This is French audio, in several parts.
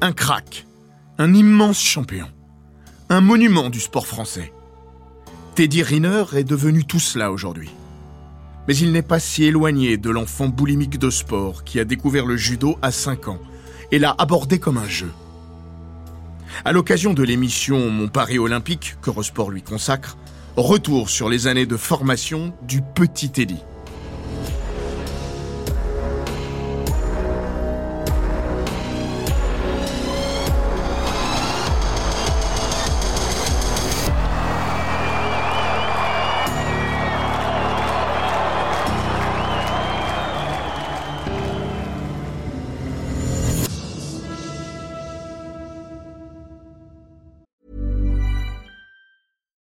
Un crack, un immense champion, un monument du sport français. Teddy Riner est devenu tout cela aujourd'hui. Mais il n'est pas si éloigné de l'enfant boulimique de sport qui a découvert le judo à 5 ans et l'a abordé comme un jeu. À l'occasion de l'émission Mon Paris Olympique que Resport lui consacre, retour sur les années de formation du petit Teddy.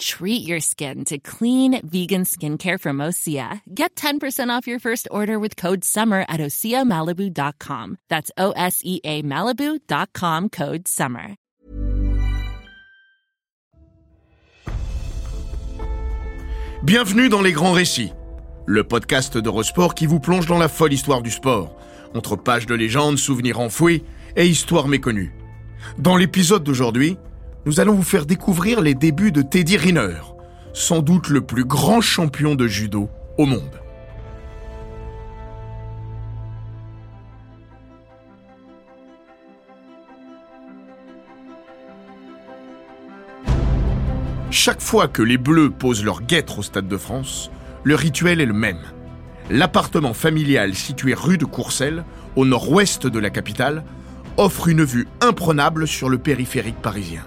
Treat your skin to clean, vegan skincare from Osea. Get 10% off your first order with code SUMMER at OseaMalibu.com. That's O S E A Malibu.com code SUMMER. Bienvenue dans Les Grands Récits, le podcast d'Eurosport qui vous plonge dans la folle histoire du sport, entre pages de légendes, souvenirs enfouis et histoires méconnues. Dans l'épisode d'aujourd'hui, nous allons vous faire découvrir les débuts de Teddy Riner, sans doute le plus grand champion de judo au monde. Chaque fois que les Bleus posent leur guêtre au Stade de France, le rituel est le même. L'appartement familial situé rue de Courcelles, au nord-ouest de la capitale, offre une vue imprenable sur le périphérique parisien.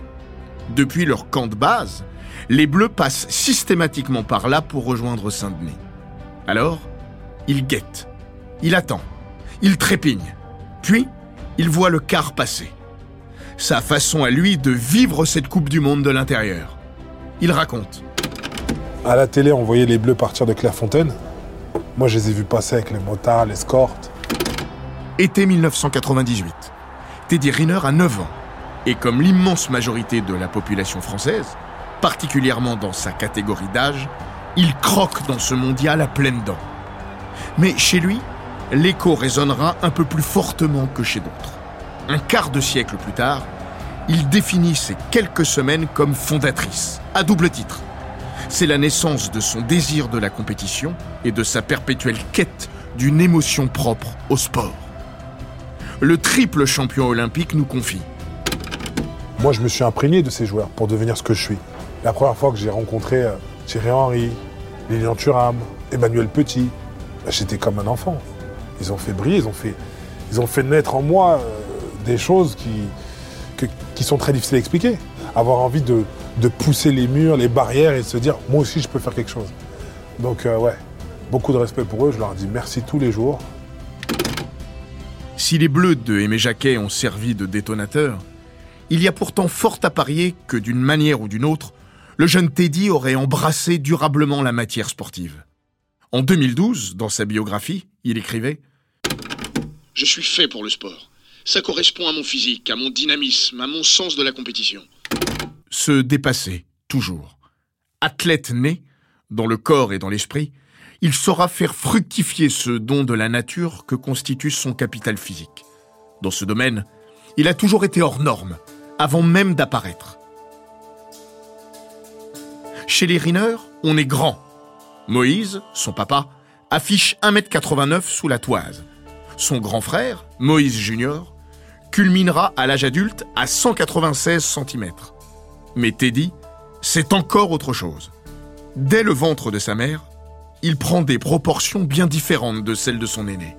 Depuis leur camp de base, les Bleus passent systématiquement par là pour rejoindre Saint-Denis. Alors, il guette, il attend, il trépigne, puis il voit le car passer. Sa façon à lui de vivre cette Coupe du Monde de l'intérieur. Il raconte. À la télé, on voyait les Bleus partir de Clairefontaine. Moi, je les ai vus passer avec les motards, l'escorte. Été 1998. Teddy Riner a 9 ans. Et comme l'immense majorité de la population française, particulièrement dans sa catégorie d'âge, il croque dans ce mondial à pleines dents. Mais chez lui, l'écho résonnera un peu plus fortement que chez d'autres. Un quart de siècle plus tard, il définit ces quelques semaines comme fondatrices, à double titre. C'est la naissance de son désir de la compétition et de sa perpétuelle quête d'une émotion propre au sport. Le triple champion olympique nous confie. Moi, je me suis imprégné de ces joueurs pour devenir ce que je suis. La première fois que j'ai rencontré euh, Thierry Henry, Lilian Thuram, Emmanuel Petit, bah, j'étais comme un enfant. Ils ont fait briller, ils ont fait, ils ont fait naître en moi euh, des choses qui, sont très difficiles à expliquer. Avoir envie de, de pousser les murs, les barrières et de se dire, moi aussi, je peux faire quelque chose. Donc, euh, ouais, beaucoup de respect pour eux. Je leur dis merci tous les jours. Si les Bleus de Aimé Jacquet ont servi de détonateur, il y a pourtant fort à parier que d'une manière ou d'une autre, le jeune Teddy aurait embrassé durablement la matière sportive. En 2012, dans sa biographie, il écrivait Je suis fait pour le sport. Ça correspond à mon physique, à mon dynamisme, à mon sens de la compétition. se dépasser, toujours. Athlète né, dans le corps et dans l'esprit, il saura faire fructifier ce don de la nature que constitue son capital physique. Dans ce domaine, il a toujours été hors norme, avant même d'apparaître. Chez les Riner, on est grand. Moïse, son papa, affiche 1m89 sous la toise. Son grand frère, Moïse Junior, culminera à l'âge adulte à 196 cm. Mais Teddy, c'est encore autre chose. Dès le ventre de sa mère, il prend des proportions bien différentes de celles de son aîné.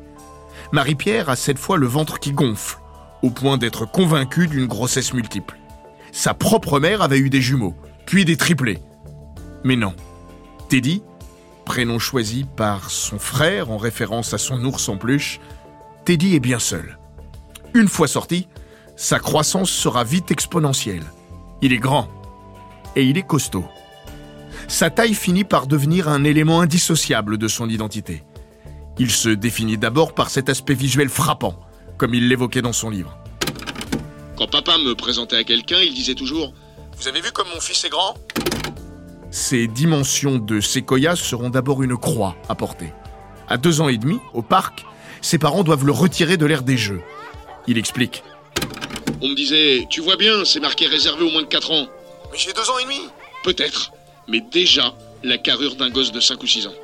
Marie-Pierre a cette fois le ventre qui gonfle, au point d'être convaincue d'une grossesse multiple. Sa propre mère avait eu des jumeaux, puis des triplés. Mais non. Teddy, prénom choisi par son frère en référence à son ours en peluche, Teddy est bien seul. Une fois sorti, sa croissance sera vite exponentielle. Il est grand et il est costaud. Sa taille finit par devenir un élément indissociable de son identité. Il se définit d'abord par cet aspect visuel frappant, comme il l'évoquait dans son livre. Quand papa me présentait à quelqu'un, il disait toujours Vous avez vu comme mon fils est grand? Ces dimensions de séquoia seront d'abord une croix à porter. À deux ans et demi, au parc, ses parents doivent le retirer de l'air des jeux. Il explique. On me disait Tu vois bien, c'est marqué réservé aux moins de 4 ans. Mais j'ai deux ans et demi Peut-être, mais déjà la carrure d'un gosse de 5 ou 6 ans.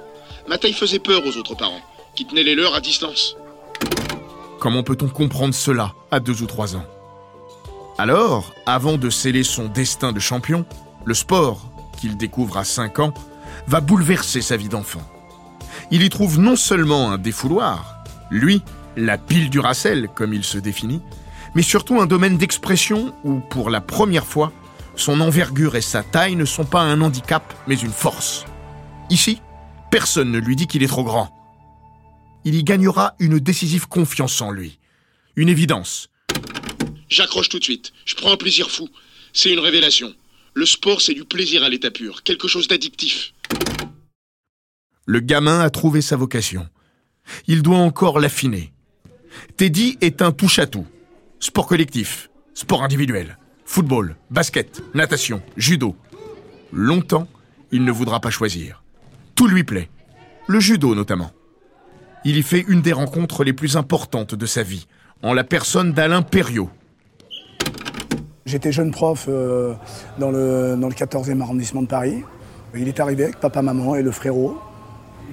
Ma taille faisait peur aux autres parents, qui tenaient les leurs à distance. Comment peut-on comprendre cela à deux ou trois ans? Alors, avant de sceller son destin de champion, le sport, qu'il découvre à 5 ans, va bouleverser sa vie d'enfant. Il y trouve non seulement un défouloir, lui, la pile du racel, comme il se définit, mais surtout un domaine d'expression où, pour la première fois, son envergure et sa taille ne sont pas un handicap, mais une force. Ici, personne ne lui dit qu'il est trop grand. Il y gagnera une décisive confiance en lui. Une évidence. J'accroche tout de suite. Je prends un plaisir fou. C'est une révélation. Le sport, c'est du plaisir à l'état pur, quelque chose d'addictif. Le gamin a trouvé sa vocation. Il doit encore l'affiner. Teddy est un touche-à-tout. Sport collectif, sport individuel, football, basket, natation, judo. Longtemps, il ne voudra pas choisir. Tout lui plaît. Le judo notamment. Il y fait une des rencontres les plus importantes de sa vie, en la personne d'Alain Perriot. J'étais jeune prof euh, dans, le, dans le 14e arrondissement de Paris. Il est arrivé avec papa, maman et le frérot.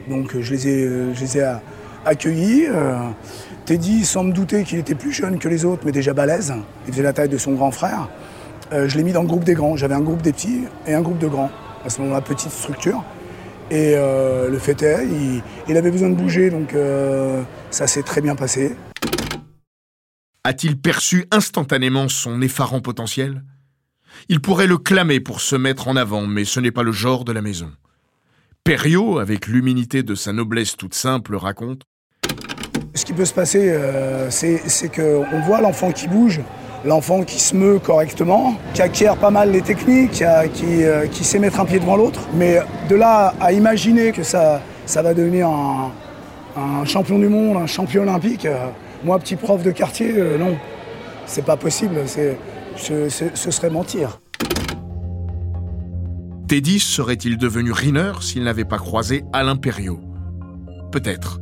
Donc je les ai, euh, je les ai a- accueillis. euh. Teddy, sans me douter qu'il était plus jeune que les autres, mais déjà balèze, il faisait la taille de son grand frère, euh, je l'ai mis dans le groupe des grands. J'avais un groupe des petits et un groupe de grands. À ce moment-là, petite structure. Et euh, le fait est, il, il avait besoin de bouger, donc euh, ça s'est très bien passé. A-t-il perçu instantanément son effarant potentiel? Il pourrait le clamer pour se mettre en avant, mais ce n'est pas le genre de la maison. Perriot, avec l'humilité de sa noblesse toute simple, raconte Ce qui peut se passer, euh, c'est c'est qu'on voit l'enfant qui bouge, l'enfant qui se meut correctement, qui acquiert pas mal les techniques, qui, euh, qui sait mettre un pied devant l'autre. Mais de là à imaginer que ça, ça va devenir un, champion du monde, un champion olympique, euh, moi, petit prof de quartier, euh, non, c'est pas possible. c'est- ce- serait mentir. Teddy serait-il devenu Riner s'il n'avait pas croisé Alain Perriot? Peut-être.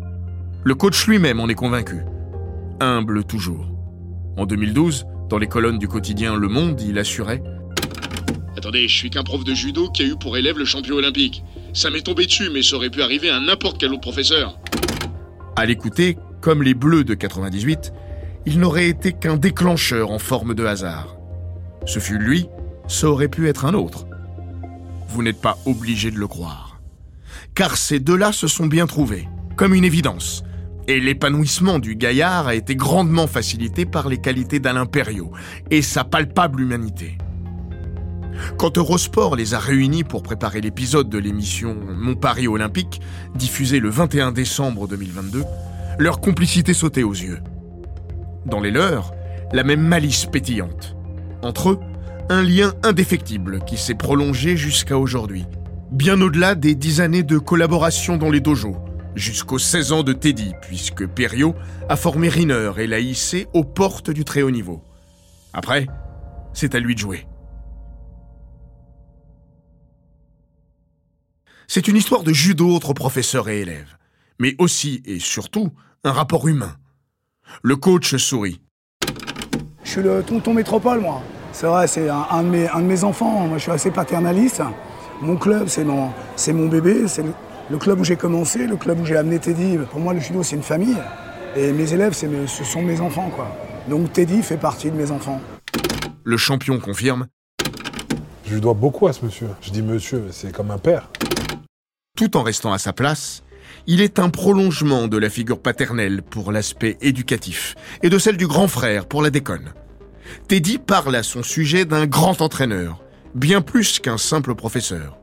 Le coach lui-même en est convaincu. Humble toujours. En 2012, dans les colonnes du quotidien Le Monde, il assurait Attendez, je suis qu'un prof de judo qui a eu pour élève le champion olympique. Ça m'est tombé dessus, mais ça aurait pu arriver à n'importe quel autre professeur. À l'écouter, comme les Bleus de 98, il n'aurait été qu'un déclencheur en forme de hasard. Ce fut lui, ça aurait pu être un autre. Vous n'êtes pas obligé de le croire. Car ces deux-là se sont bien trouvés, comme une évidence. Et l'épanouissement du gaillard a été grandement facilité par les qualités d'Alain Perriot et sa palpable humanité. Quand Eurosport les a réunis pour préparer l'épisode de l'émission Mon Paris Olympique, diffusée le 21 décembre 2022, leur complicité sautait aux yeux. Dans les leurs, la même malice pétillante. Entre eux, un lien indéfectible qui s'est prolongé jusqu'à aujourd'hui, bien au-delà des dix années de collaboration dans les dojos, jusqu'aux 16 ans de Teddy, puisque Perriot a formé Riner et l'a hissé aux portes du très haut niveau. Après, c'est à lui de jouer. C'est une histoire de judo entre professeurs et élèves, mais aussi et surtout un rapport humain. Le coach sourit. Je suis le tonton métropole, moi. C'est vrai, c'est un, de mes, un de mes enfants. Moi, je suis assez paternaliste. Mon club, c'est mon, mon bébé. Le, club où j'ai commencé, le club où j'ai amené Teddy. Pour moi, le judo, c'est une famille. Et mes élèves, mes- ce sont mes enfants, quoi. Donc Teddy fait partie de mes enfants. Le champion confirme, Je lui dois beaucoup à ce monsieur. Je dis monsieur, c'est comme un père. tout en restant à sa place, il est un prolongement de la figure paternelle pour l'aspect éducatif et de celle du grand frère pour la déconne. Teddy parle à son sujet d'un grand entraîneur, bien plus qu'un simple professeur.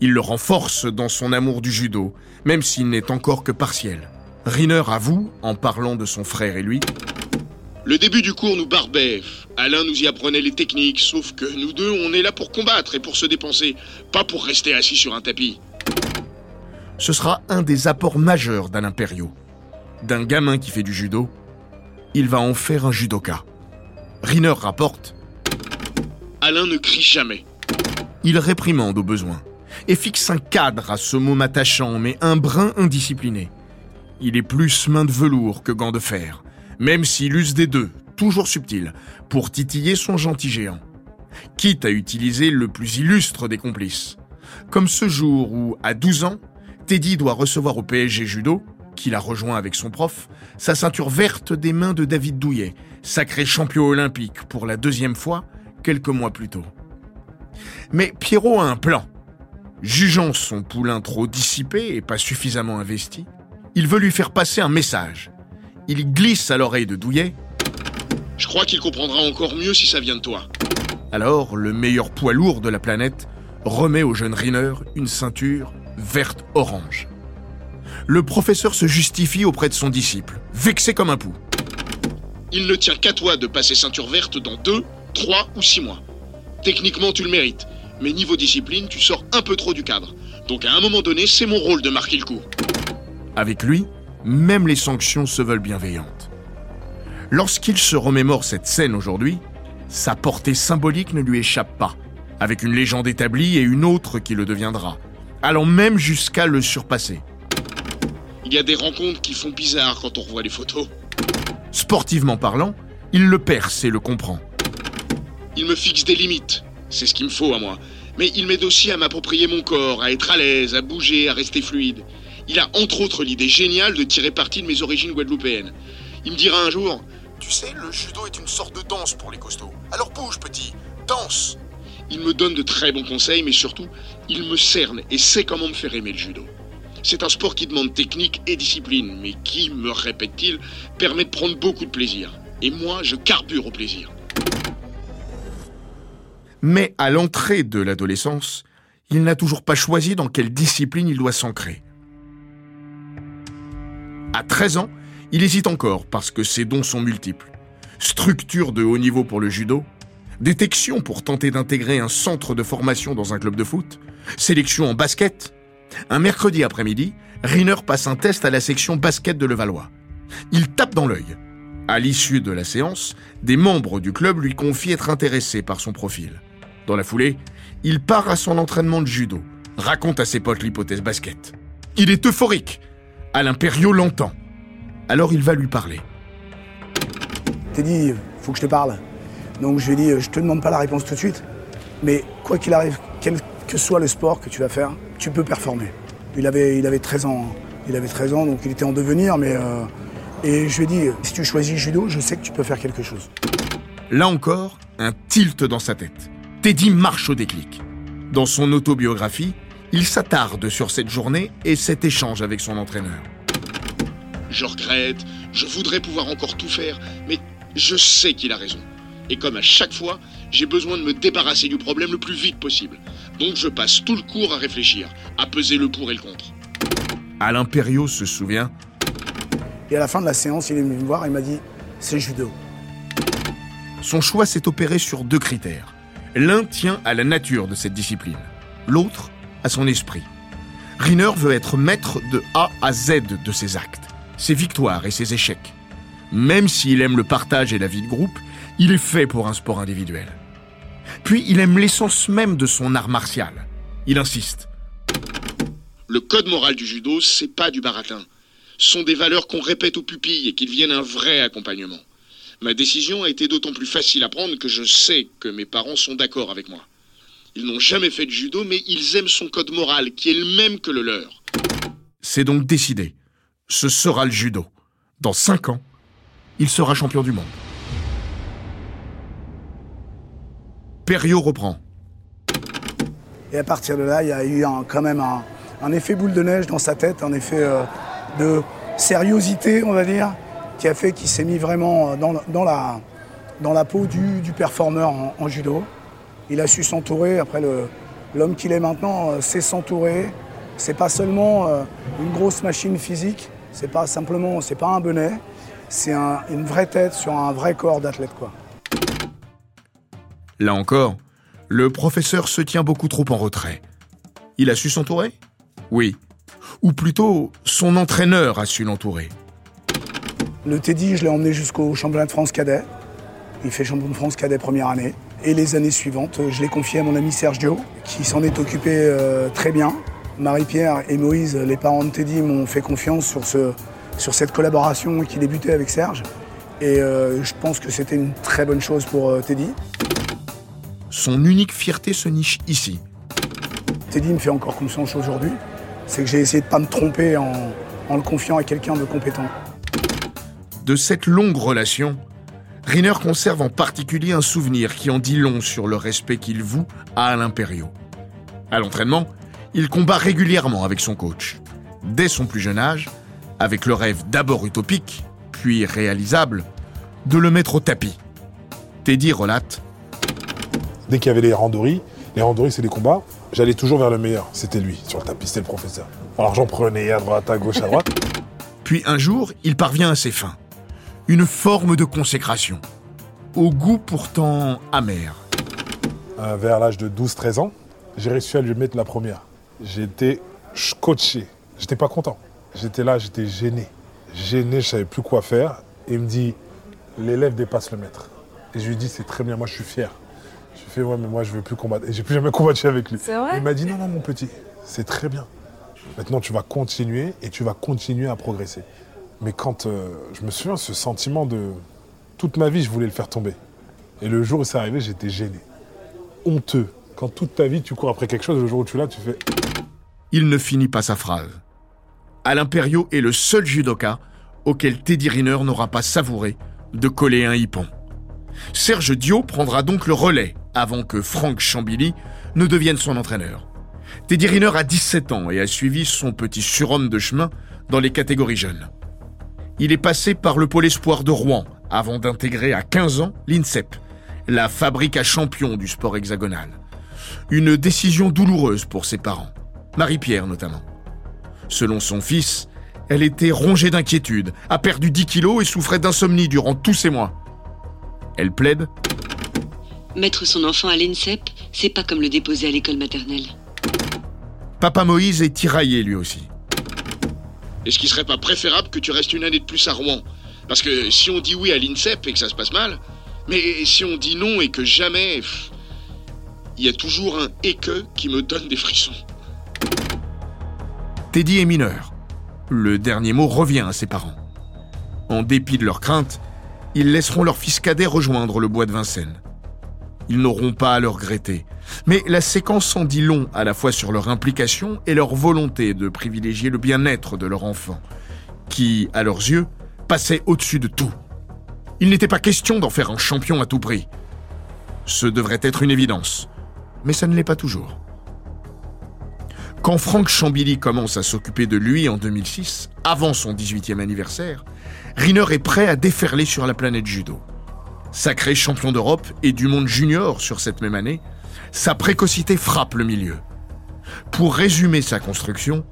Il le renforce dans son amour du judo, même s'il n'est encore que partiel. Riner avoue, en parlant de son frère et lui, Le début du cours nous barbait. Alain nous y apprenait les techniques, sauf que nous deux, on est là pour combattre et pour se dépenser, pas pour rester assis sur un tapis. Ce sera un des apports majeurs d'Alain Perriot. D'un gamin qui fait du judo, il va en faire un judoka. Riner rapporte Alain ne crie jamais. Il réprimande au besoin et fixe un cadre à ce môme attachant mais un brin indiscipliné. Il est plus main de velours que gant de fer, même s'il use des deux, toujours subtil, pour titiller son gentil géant. Quitte à utiliser le plus illustre des complices. Comme ce jour où, à 12 ans, Teddy doit recevoir au PSG Judo, qu'il a rejoint avec son prof, sa ceinture verte des mains de David Douillet, sacré champion olympique pour la deuxième fois quelques mois plus tôt. Mais Pierrot a un plan. Jugeant son poulain trop dissipé et pas suffisamment investi, il veut lui faire passer un message. Il glisse à l'oreille de Douillet. Je crois qu'il comprendra encore mieux si ça vient de toi. Alors, le meilleur poids lourd de la planète remet au jeune Riner une ceinture verte-orange. Le professeur se justifie auprès de son disciple, vexé comme un pou. Il ne tient qu'à toi de passer ceinture verte dans deux, trois ou six mois. Techniquement, tu le mérites, mais niveau discipline, tu sors un peu trop du cadre. Donc à un moment donné, c'est mon rôle de marquer le coup. Avec lui, même les sanctions se veulent bienveillantes. Lorsqu'il se remémore cette scène aujourd'hui, sa portée symbolique ne lui échappe pas, avec une légende établie et une autre qui le deviendra, allant même jusqu'à le surpasser. Il y a des rencontres qui font bizarre quand on revoit les photos. Sportivement parlant, il le perce et le comprend. Il me fixe des limites, c'est ce qu'il me faut à moi. Mais il m'aide aussi à m'approprier mon corps, à être à l'aise, à bouger, à rester fluide. Il a entre autres l'idée géniale de tirer parti de mes origines guadeloupéennes. Il me dira un jour Tu sais, le judo est une sorte de danse pour les costauds. Alors bouge, petit, danse Il me donne de très bons conseils, mais surtout, il me cerne et sait comment me faire aimer le judo. C'est un sport qui demande technique et discipline, mais qui, me répète-t-il, permet de prendre beaucoup de plaisir. Et moi, je carbure au plaisir. Mais à l'entrée de l'adolescence, il n'a toujours pas choisi dans quelle discipline il doit s'ancrer. À 13 ans, il hésite encore parce que ses dons sont multiples. Structure de haut niveau pour le judo, détection pour tenter d'intégrer un centre de formation dans un club de foot, sélection en basket. Un mercredi après-midi, Riner passe un test à la section basket de Levallois. Il tape dans l'œil. À l'issue de la séance, des membres du club lui confient être intéressés par son profil. Dans la foulée, il part à son entraînement de judo, raconte à ses potes l'hypothèse basket. Il est euphorique. Alain Perriot l'entend. Alors il va lui parler. T'es dit, faut que je te parle. Donc je lui ai dit, je te demande pas la réponse tout de suite, mais quoi qu'il arrive, quel que soit le sport que tu vas faire, tu peux performer. Il avait, il avait 13 ans, il avait 13 ans, donc il était en devenir, mais euh, et je lui ai dit, si tu choisis judo, je sais que tu peux faire quelque chose. Là encore, un tilt dans sa tête. Teddy marche au déclic. Dans son autobiographie, il s'attarde sur cette journée et cet échange avec son entraîneur. Je regrette, je voudrais pouvoir encore tout faire, mais je sais qu'il a raison. Et comme à chaque fois, j'ai besoin de me débarrasser du problème le plus vite possible. Donc je passe tout le cours à réfléchir, à peser le pour et le contre. Alain Perriot se souvient. Et à la fin de la séance, il est venu me voir et il m'a dit, c'est judo. Son choix s'est opéré sur deux critères. L'un tient à la nature de cette discipline, l'autre à son esprit. Riner veut être maître de A à Z de ses actes, ses victoires et ses échecs. Même s'il aime le partage et la vie de groupe, il est fait pour un sport individuel. Puis il aime l'essence même de son art martial. Il insiste. Le code moral du judo, c'est pas du baratin. Ce sont des valeurs qu'on répète aux pupilles et qui deviennent un vrai accompagnement. Ma décision a été d'autant plus facile à prendre que je sais que mes parents sont d'accord avec moi. Ils n'ont jamais fait de judo, mais ils aiment son code moral, qui est le même que le leur. C'est donc décidé. Ce sera le judo. Dans cinq ans, il sera champion du monde. Perriot reprend. Et à partir de là, il y a eu un- quand même un, un effet boule de neige dans sa tête, un effet euh, de sériosité, on va dire, qui a fait qu'il s'est mis vraiment dans, la- dans la, peau du, du performeur en, judo. Il a su s'entourer. Après, l'homme qu'il est maintenant euh, sait s'entourer. C'est pas seulement euh, une grosse machine physique, c'est pas simplement, c'est pas un bonnet, c'est un- une vraie tête sur un vrai corps d'athlète. Là encore, le professeur se tient beaucoup trop en retrait. Il a su s'entourer? Oui. Ou plutôt, son entraîneur a su l'entourer. Le Teddy, je l'ai emmené jusqu'au championnat de France cadet. Il fait champion de France cadet première année. Et les années suivantes, je l'ai confié à mon ami Sergio, qui s'en est occupé euh, très bien. Marie-Pierre et Moïse, les parents de Teddy, m'ont fait confiance sur, ce, sur cette collaboration qui débutait avec Serge. Et euh, je pense que c'était une très bonne chose pour euh, Teddy. Son unique fierté se niche ici. Teddy me fait encore confiance aujourd'hui. C'est que j'ai essayé de ne pas me tromper en, en le confiant à quelqu'un de compétent. De cette longue relation, Riner conserve en particulier un souvenir qui en dit long sur le respect qu'il voue à Perriot. À l'entraînement, il combat régulièrement avec son coach. Dès son plus jeune âge, avec le rêve d'abord utopique, puis réalisable, de le mettre au tapis. Teddy relate Dès qu'il y avait les randories, les randories c'est des combats, j'allais toujours vers le meilleur. C'était lui, sur le tapis, c'était le professeur. Alors j'en prenais à droite, à gauche, à droite. Puis un jour, il parvient à ses fins. Une forme de consécration. Au goût pourtant amer. Euh, vers l'âge de 12-13 ans, j'ai réussi à lui mettre la première. J'étais scotché. J'étais pas content. J'étais là, j'étais gêné. Gêné, je savais plus quoi faire. Et il me dit, l'élève dépasse le maître. Et je lui dis, c'est très bien, moi je suis fier. Je lui fais, ouais, mais moi je veux plus combattre. Et j'ai plus jamais combattu avec lui. C'est vrai Il m'a dit, non, non, mon petit, c'est très bien. Maintenant, tu vas continuer et tu vas continuer à progresser. Mais quand euh, je me souviens, ce sentiment de toute ma vie, je voulais le faire tomber. Et le jour où c'est arrivé, j'étais gêné, honteux. Quand toute ta vie, tu cours après quelque chose, le jour où tu l'as, tu fais. Il ne finit pas sa phrase. Alain Perriot est le seul judoka auquel Teddy Riner n'aura pas savouré de coller un hippon. Serge Dio prendra donc le relais avant que Franck Chambilly ne devienne son entraîneur. Teddy Riner a 17 ans et a suivi son petit surhomme de chemin dans les catégories jeunes. Il est passé par le pôle espoir de Rouen avant d'intégrer à 15 ans l'INSEP, la fabrique à champions du sport hexagonal. Une décision douloureuse pour ses parents, Marie-Pierre notamment. Selon son fils, elle était rongée d'inquiétude, a perdu 10 kilos et souffrait d'insomnie durant tous ces mois. Elle plaide Mettre son enfant à l'INSEP, c'est pas comme le déposer à l'école maternelle. Papa Moïse est tiraillé lui aussi. Est-ce qu'il serait pas préférable que tu restes une année de plus à Rouen Parce que si on dit oui à l'INSEP et que ça se passe mal, mais si on dit non et que jamais... Il y a toujours un et que qui me donne des frissons. Teddy est mineur. Le dernier mot revient à ses parents. En dépit de leurs craintes, ils laisseront leur fils cadet rejoindre le bois de Vincennes. Ils n'auront pas à le regretter. Mais la séquence en dit long à la fois sur leur implication et leur volonté de privilégier le bien-être de leur enfant, qui, à leurs yeux, passait au-dessus de tout. Il n'était pas question d'en faire un champion à tout prix. Ce devrait être une évidence, mais ça ne l'est pas toujours. Quand Franck Chambilly commence à s'occuper de lui en 2006, avant son 18e anniversaire, Riner est prêt à déferler sur la planète judo. Sacré champion d'Europe et du monde junior sur cette même année, sa précocité frappe le milieu. Pour résumer sa construction,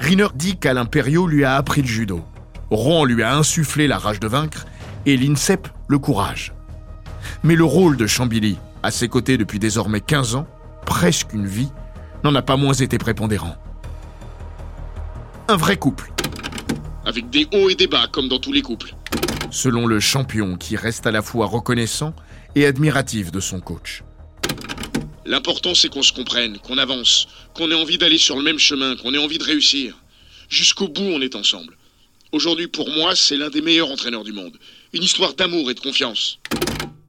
Riner dit qu'Alain lui a appris le judo. Rouen lui a insufflé la rage de vaincre et l'INSEP le courage. Mais le rôle de Chambilly, à ses côtés depuis désormais 15 ans, presque une vie, n'en a pas moins été prépondérant. Un vrai couple, Avec des hauts et des bas, comme dans tous les couples. Selon le champion qui reste à la fois reconnaissant et admiratif de son coach. L'important, c'est qu'on se comprenne, qu'on avance, qu'on ait envie d'aller sur le même chemin, qu'on ait envie de réussir. Jusqu'au bout, on est ensemble. Aujourd'hui, pour moi, c'est l'un des meilleurs entraîneurs du monde. Une histoire d'amour et de confiance.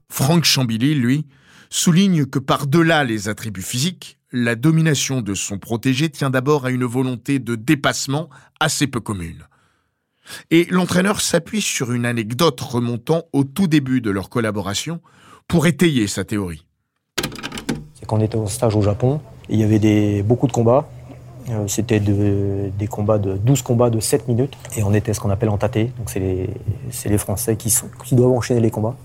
Franck Chambilly, lui, souligne que par-delà les attributs physiques, la domination de son protégé tient d'abord à une volonté de dépassement assez peu commune. Et l'entraîneur s'appuie sur une anecdote remontant au tout début de leur collaboration pour étayer sa théorie. C'est qu'on était au stage au Japon, il y avait des, beaucoup de combats. Euh, C'était de- des combats de 12 combats de 7 minutes. Et on était ce qu'on appelle en tâté. Donc c'est les, les Français qui, qui doivent enchaîner les combats.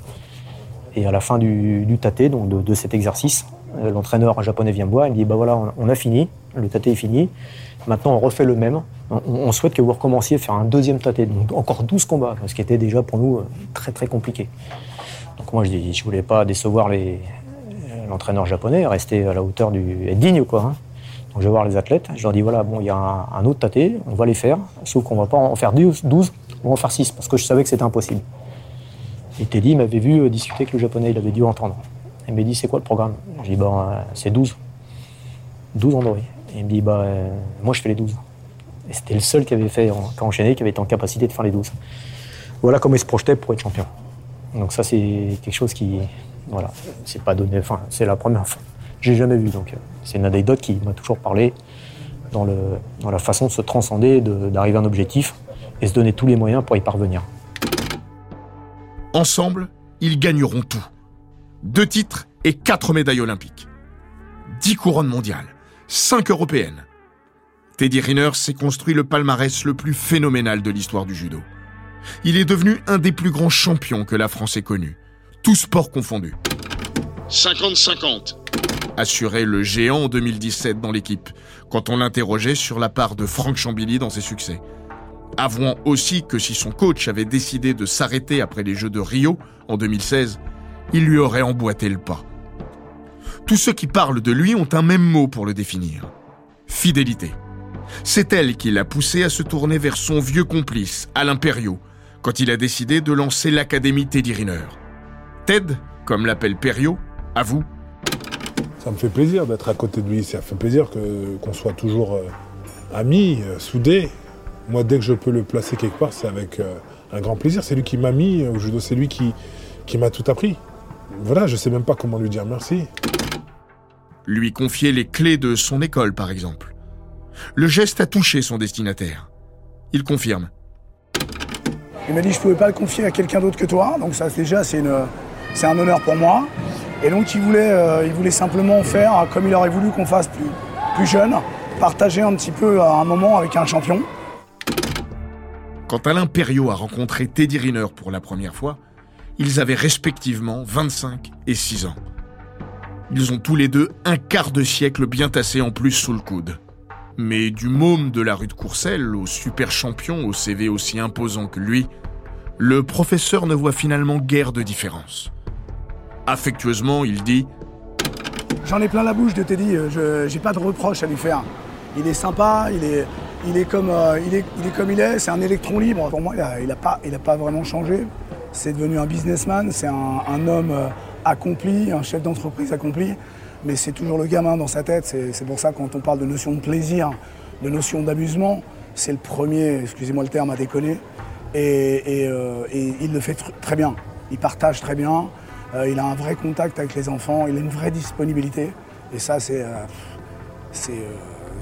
Et à la fin du, du tâté, donc de, de cet exercice, euh, l'entraîneur japonais vient me voir, il me dit bah voilà, on a fini, le tâté est fini. Maintenant on refait le même. On, souhaite que vous recommenciez à faire un deuxième tâté. Donc encore 12 combats, ce qui était déjà pour nous euh, très très compliqué. Donc moi je dis je voulais pas décevoir les, l'entraîneur japonais, rester à la hauteur du. être digne, quoi. hein. Donc je vais voir les athlètes, je leur dis voilà, bon, il y a un, autre tâté, on va les faire, sauf qu'on va pas en faire 12, 12 on va en faire 6, parce que je savais que c'était impossible. Et Teddy m'avait vu euh, discuter avec le japonais, il avait dû entendre. Il m'a dit c'est quoi le programme? Je dis bah c'est 12. 12 andouilles. Il me dit bah euh, moi je fais les 12. Et c'était le seul qui avait fait, qui a enchaîné, qui avait été en capacité de faire les 12. Voilà comment il se projetait pour être champion. Donc ça c'est quelque chose qui, voilà, c'est pas donné, enfin c'est la première fois. J'ai jamais vu, donc euh, c'est une anecdote qui m'a toujours parlé dans, le, dans la façon de se transcender, d'arriver à un objectif et se donner tous les moyens pour y parvenir. Ensemble, ils gagneront tout. Deux titres et quatre médailles olympiques. Dix couronnes mondiales, cinq européennes. Teddy Riner s'est construit le palmarès le plus phénoménal de l'histoire du judo. Il est devenu un des plus grands champions que la France ait connu, tous sports confondus. 50-50, assurait le géant en 2017 dans l'équipe, quand on l'interrogeait sur la part de Franck Chambilly dans ses succès. Avouant aussi que si son coach avait décidé de s'arrêter après les Jeux de Rio en 2016, il lui aurait emboîté le pas. Tous ceux qui parlent de lui ont un même mot pour le définir. Fidélité. C'est elle qui l'a poussé à se tourner vers son vieux complice, Alain Perriot, quand il a décidé de lancer l'Académie Teddy Riner. Ted, comme l'appelle Perriot, avoue. Ça me fait plaisir d'être à côté de lui, ça fait plaisir qu'on soit toujours euh, amis, euh, soudés. Moi, dès que je peux le placer quelque part, c'est avec euh, un grand plaisir. C'est lui qui m'a mis au judo, c'est lui qui m'a tout appris. Voilà, je sais même pas comment lui dire merci. Lui confier les clés de son école, par exemple. Le geste a touché son destinataire. Il confirme. Il m'a dit je pouvais pas le confier à quelqu'un d'autre que toi, donc ça déjà c'est un honneur pour moi. Et donc il voulait, euh, il voulait simplement faire comme il aurait voulu qu'on fasse plus, plus jeune, partager un petit peu un moment avec un champion. Quand Alain Perriot a rencontré Teddy Riner pour la première fois, ils avaient respectivement 25 et 6 ans. Ils ont tous les deux un quart de siècle bien tassé en plus sous le coude. Mais du môme de la rue de Courcelles au super champion au CV aussi imposant que lui, le professeur ne voit finalement guère de différence. Affectueusement, il dit J'en ai plein la bouche de Teddy, je j'ai pas de reproche à lui faire. Il est sympa, il est, il est, comme, euh, il est, comme il est, c'est un électron libre. Pour moi, il n'a pas vraiment changé. C'est devenu un businessman, c'est un, homme euh, accompli, un chef d'entreprise accompli, mais c'est toujours le gamin dans sa tête. C'est pour ça quand on parle de notion de plaisir, de notion d'amusement, c'est le premier, excusez-moi le terme, à déconner. Et, euh, il le fait très bien. Il partage très bien, il a un vrai contact avec les enfants, il a une vraie disponibilité. Et ça, c'est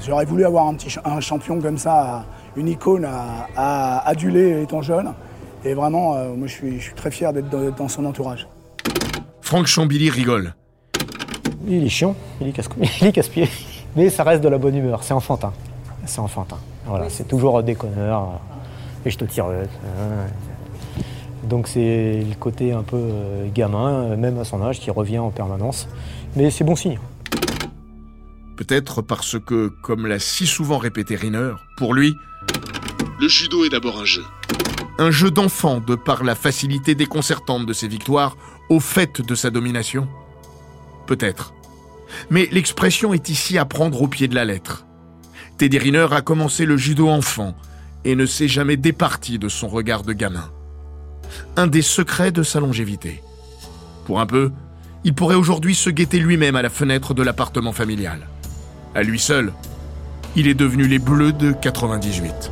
J'aurais voulu avoir un, petit, un champion comme ça, une icône à, aduler étant jeune. Et vraiment, euh, moi, je suis, très fier d'être dans, son entourage. Franck Chambilly rigole. Il est chiant, il est casse-pied. Mais ça reste de la bonne humeur, c'est enfantin. C'est enfantin. Voilà, c'est toujours déconneur. Euh, et je te tire. Euh, donc c'est le côté un peu gamin, même à son âge, qui revient en permanence. Mais c'est bon signe. Peut-être parce que, comme l'a si souvent répété Riner, pour lui, le judo est d'abord un jeu. Un jeu d'enfant de par la facilité déconcertante de ses victoires au fait de sa domination Peut-être. Mais l'expression est ici à prendre au pied de la lettre. Teddy Riner a commencé le judo enfant et ne s'est jamais départi de son regard de gamin. Un des secrets de sa longévité. Pour un peu, il pourrait aujourd'hui se guetter lui-même à la fenêtre de l'appartement familial. À lui seul, il est devenu les Bleus de 98.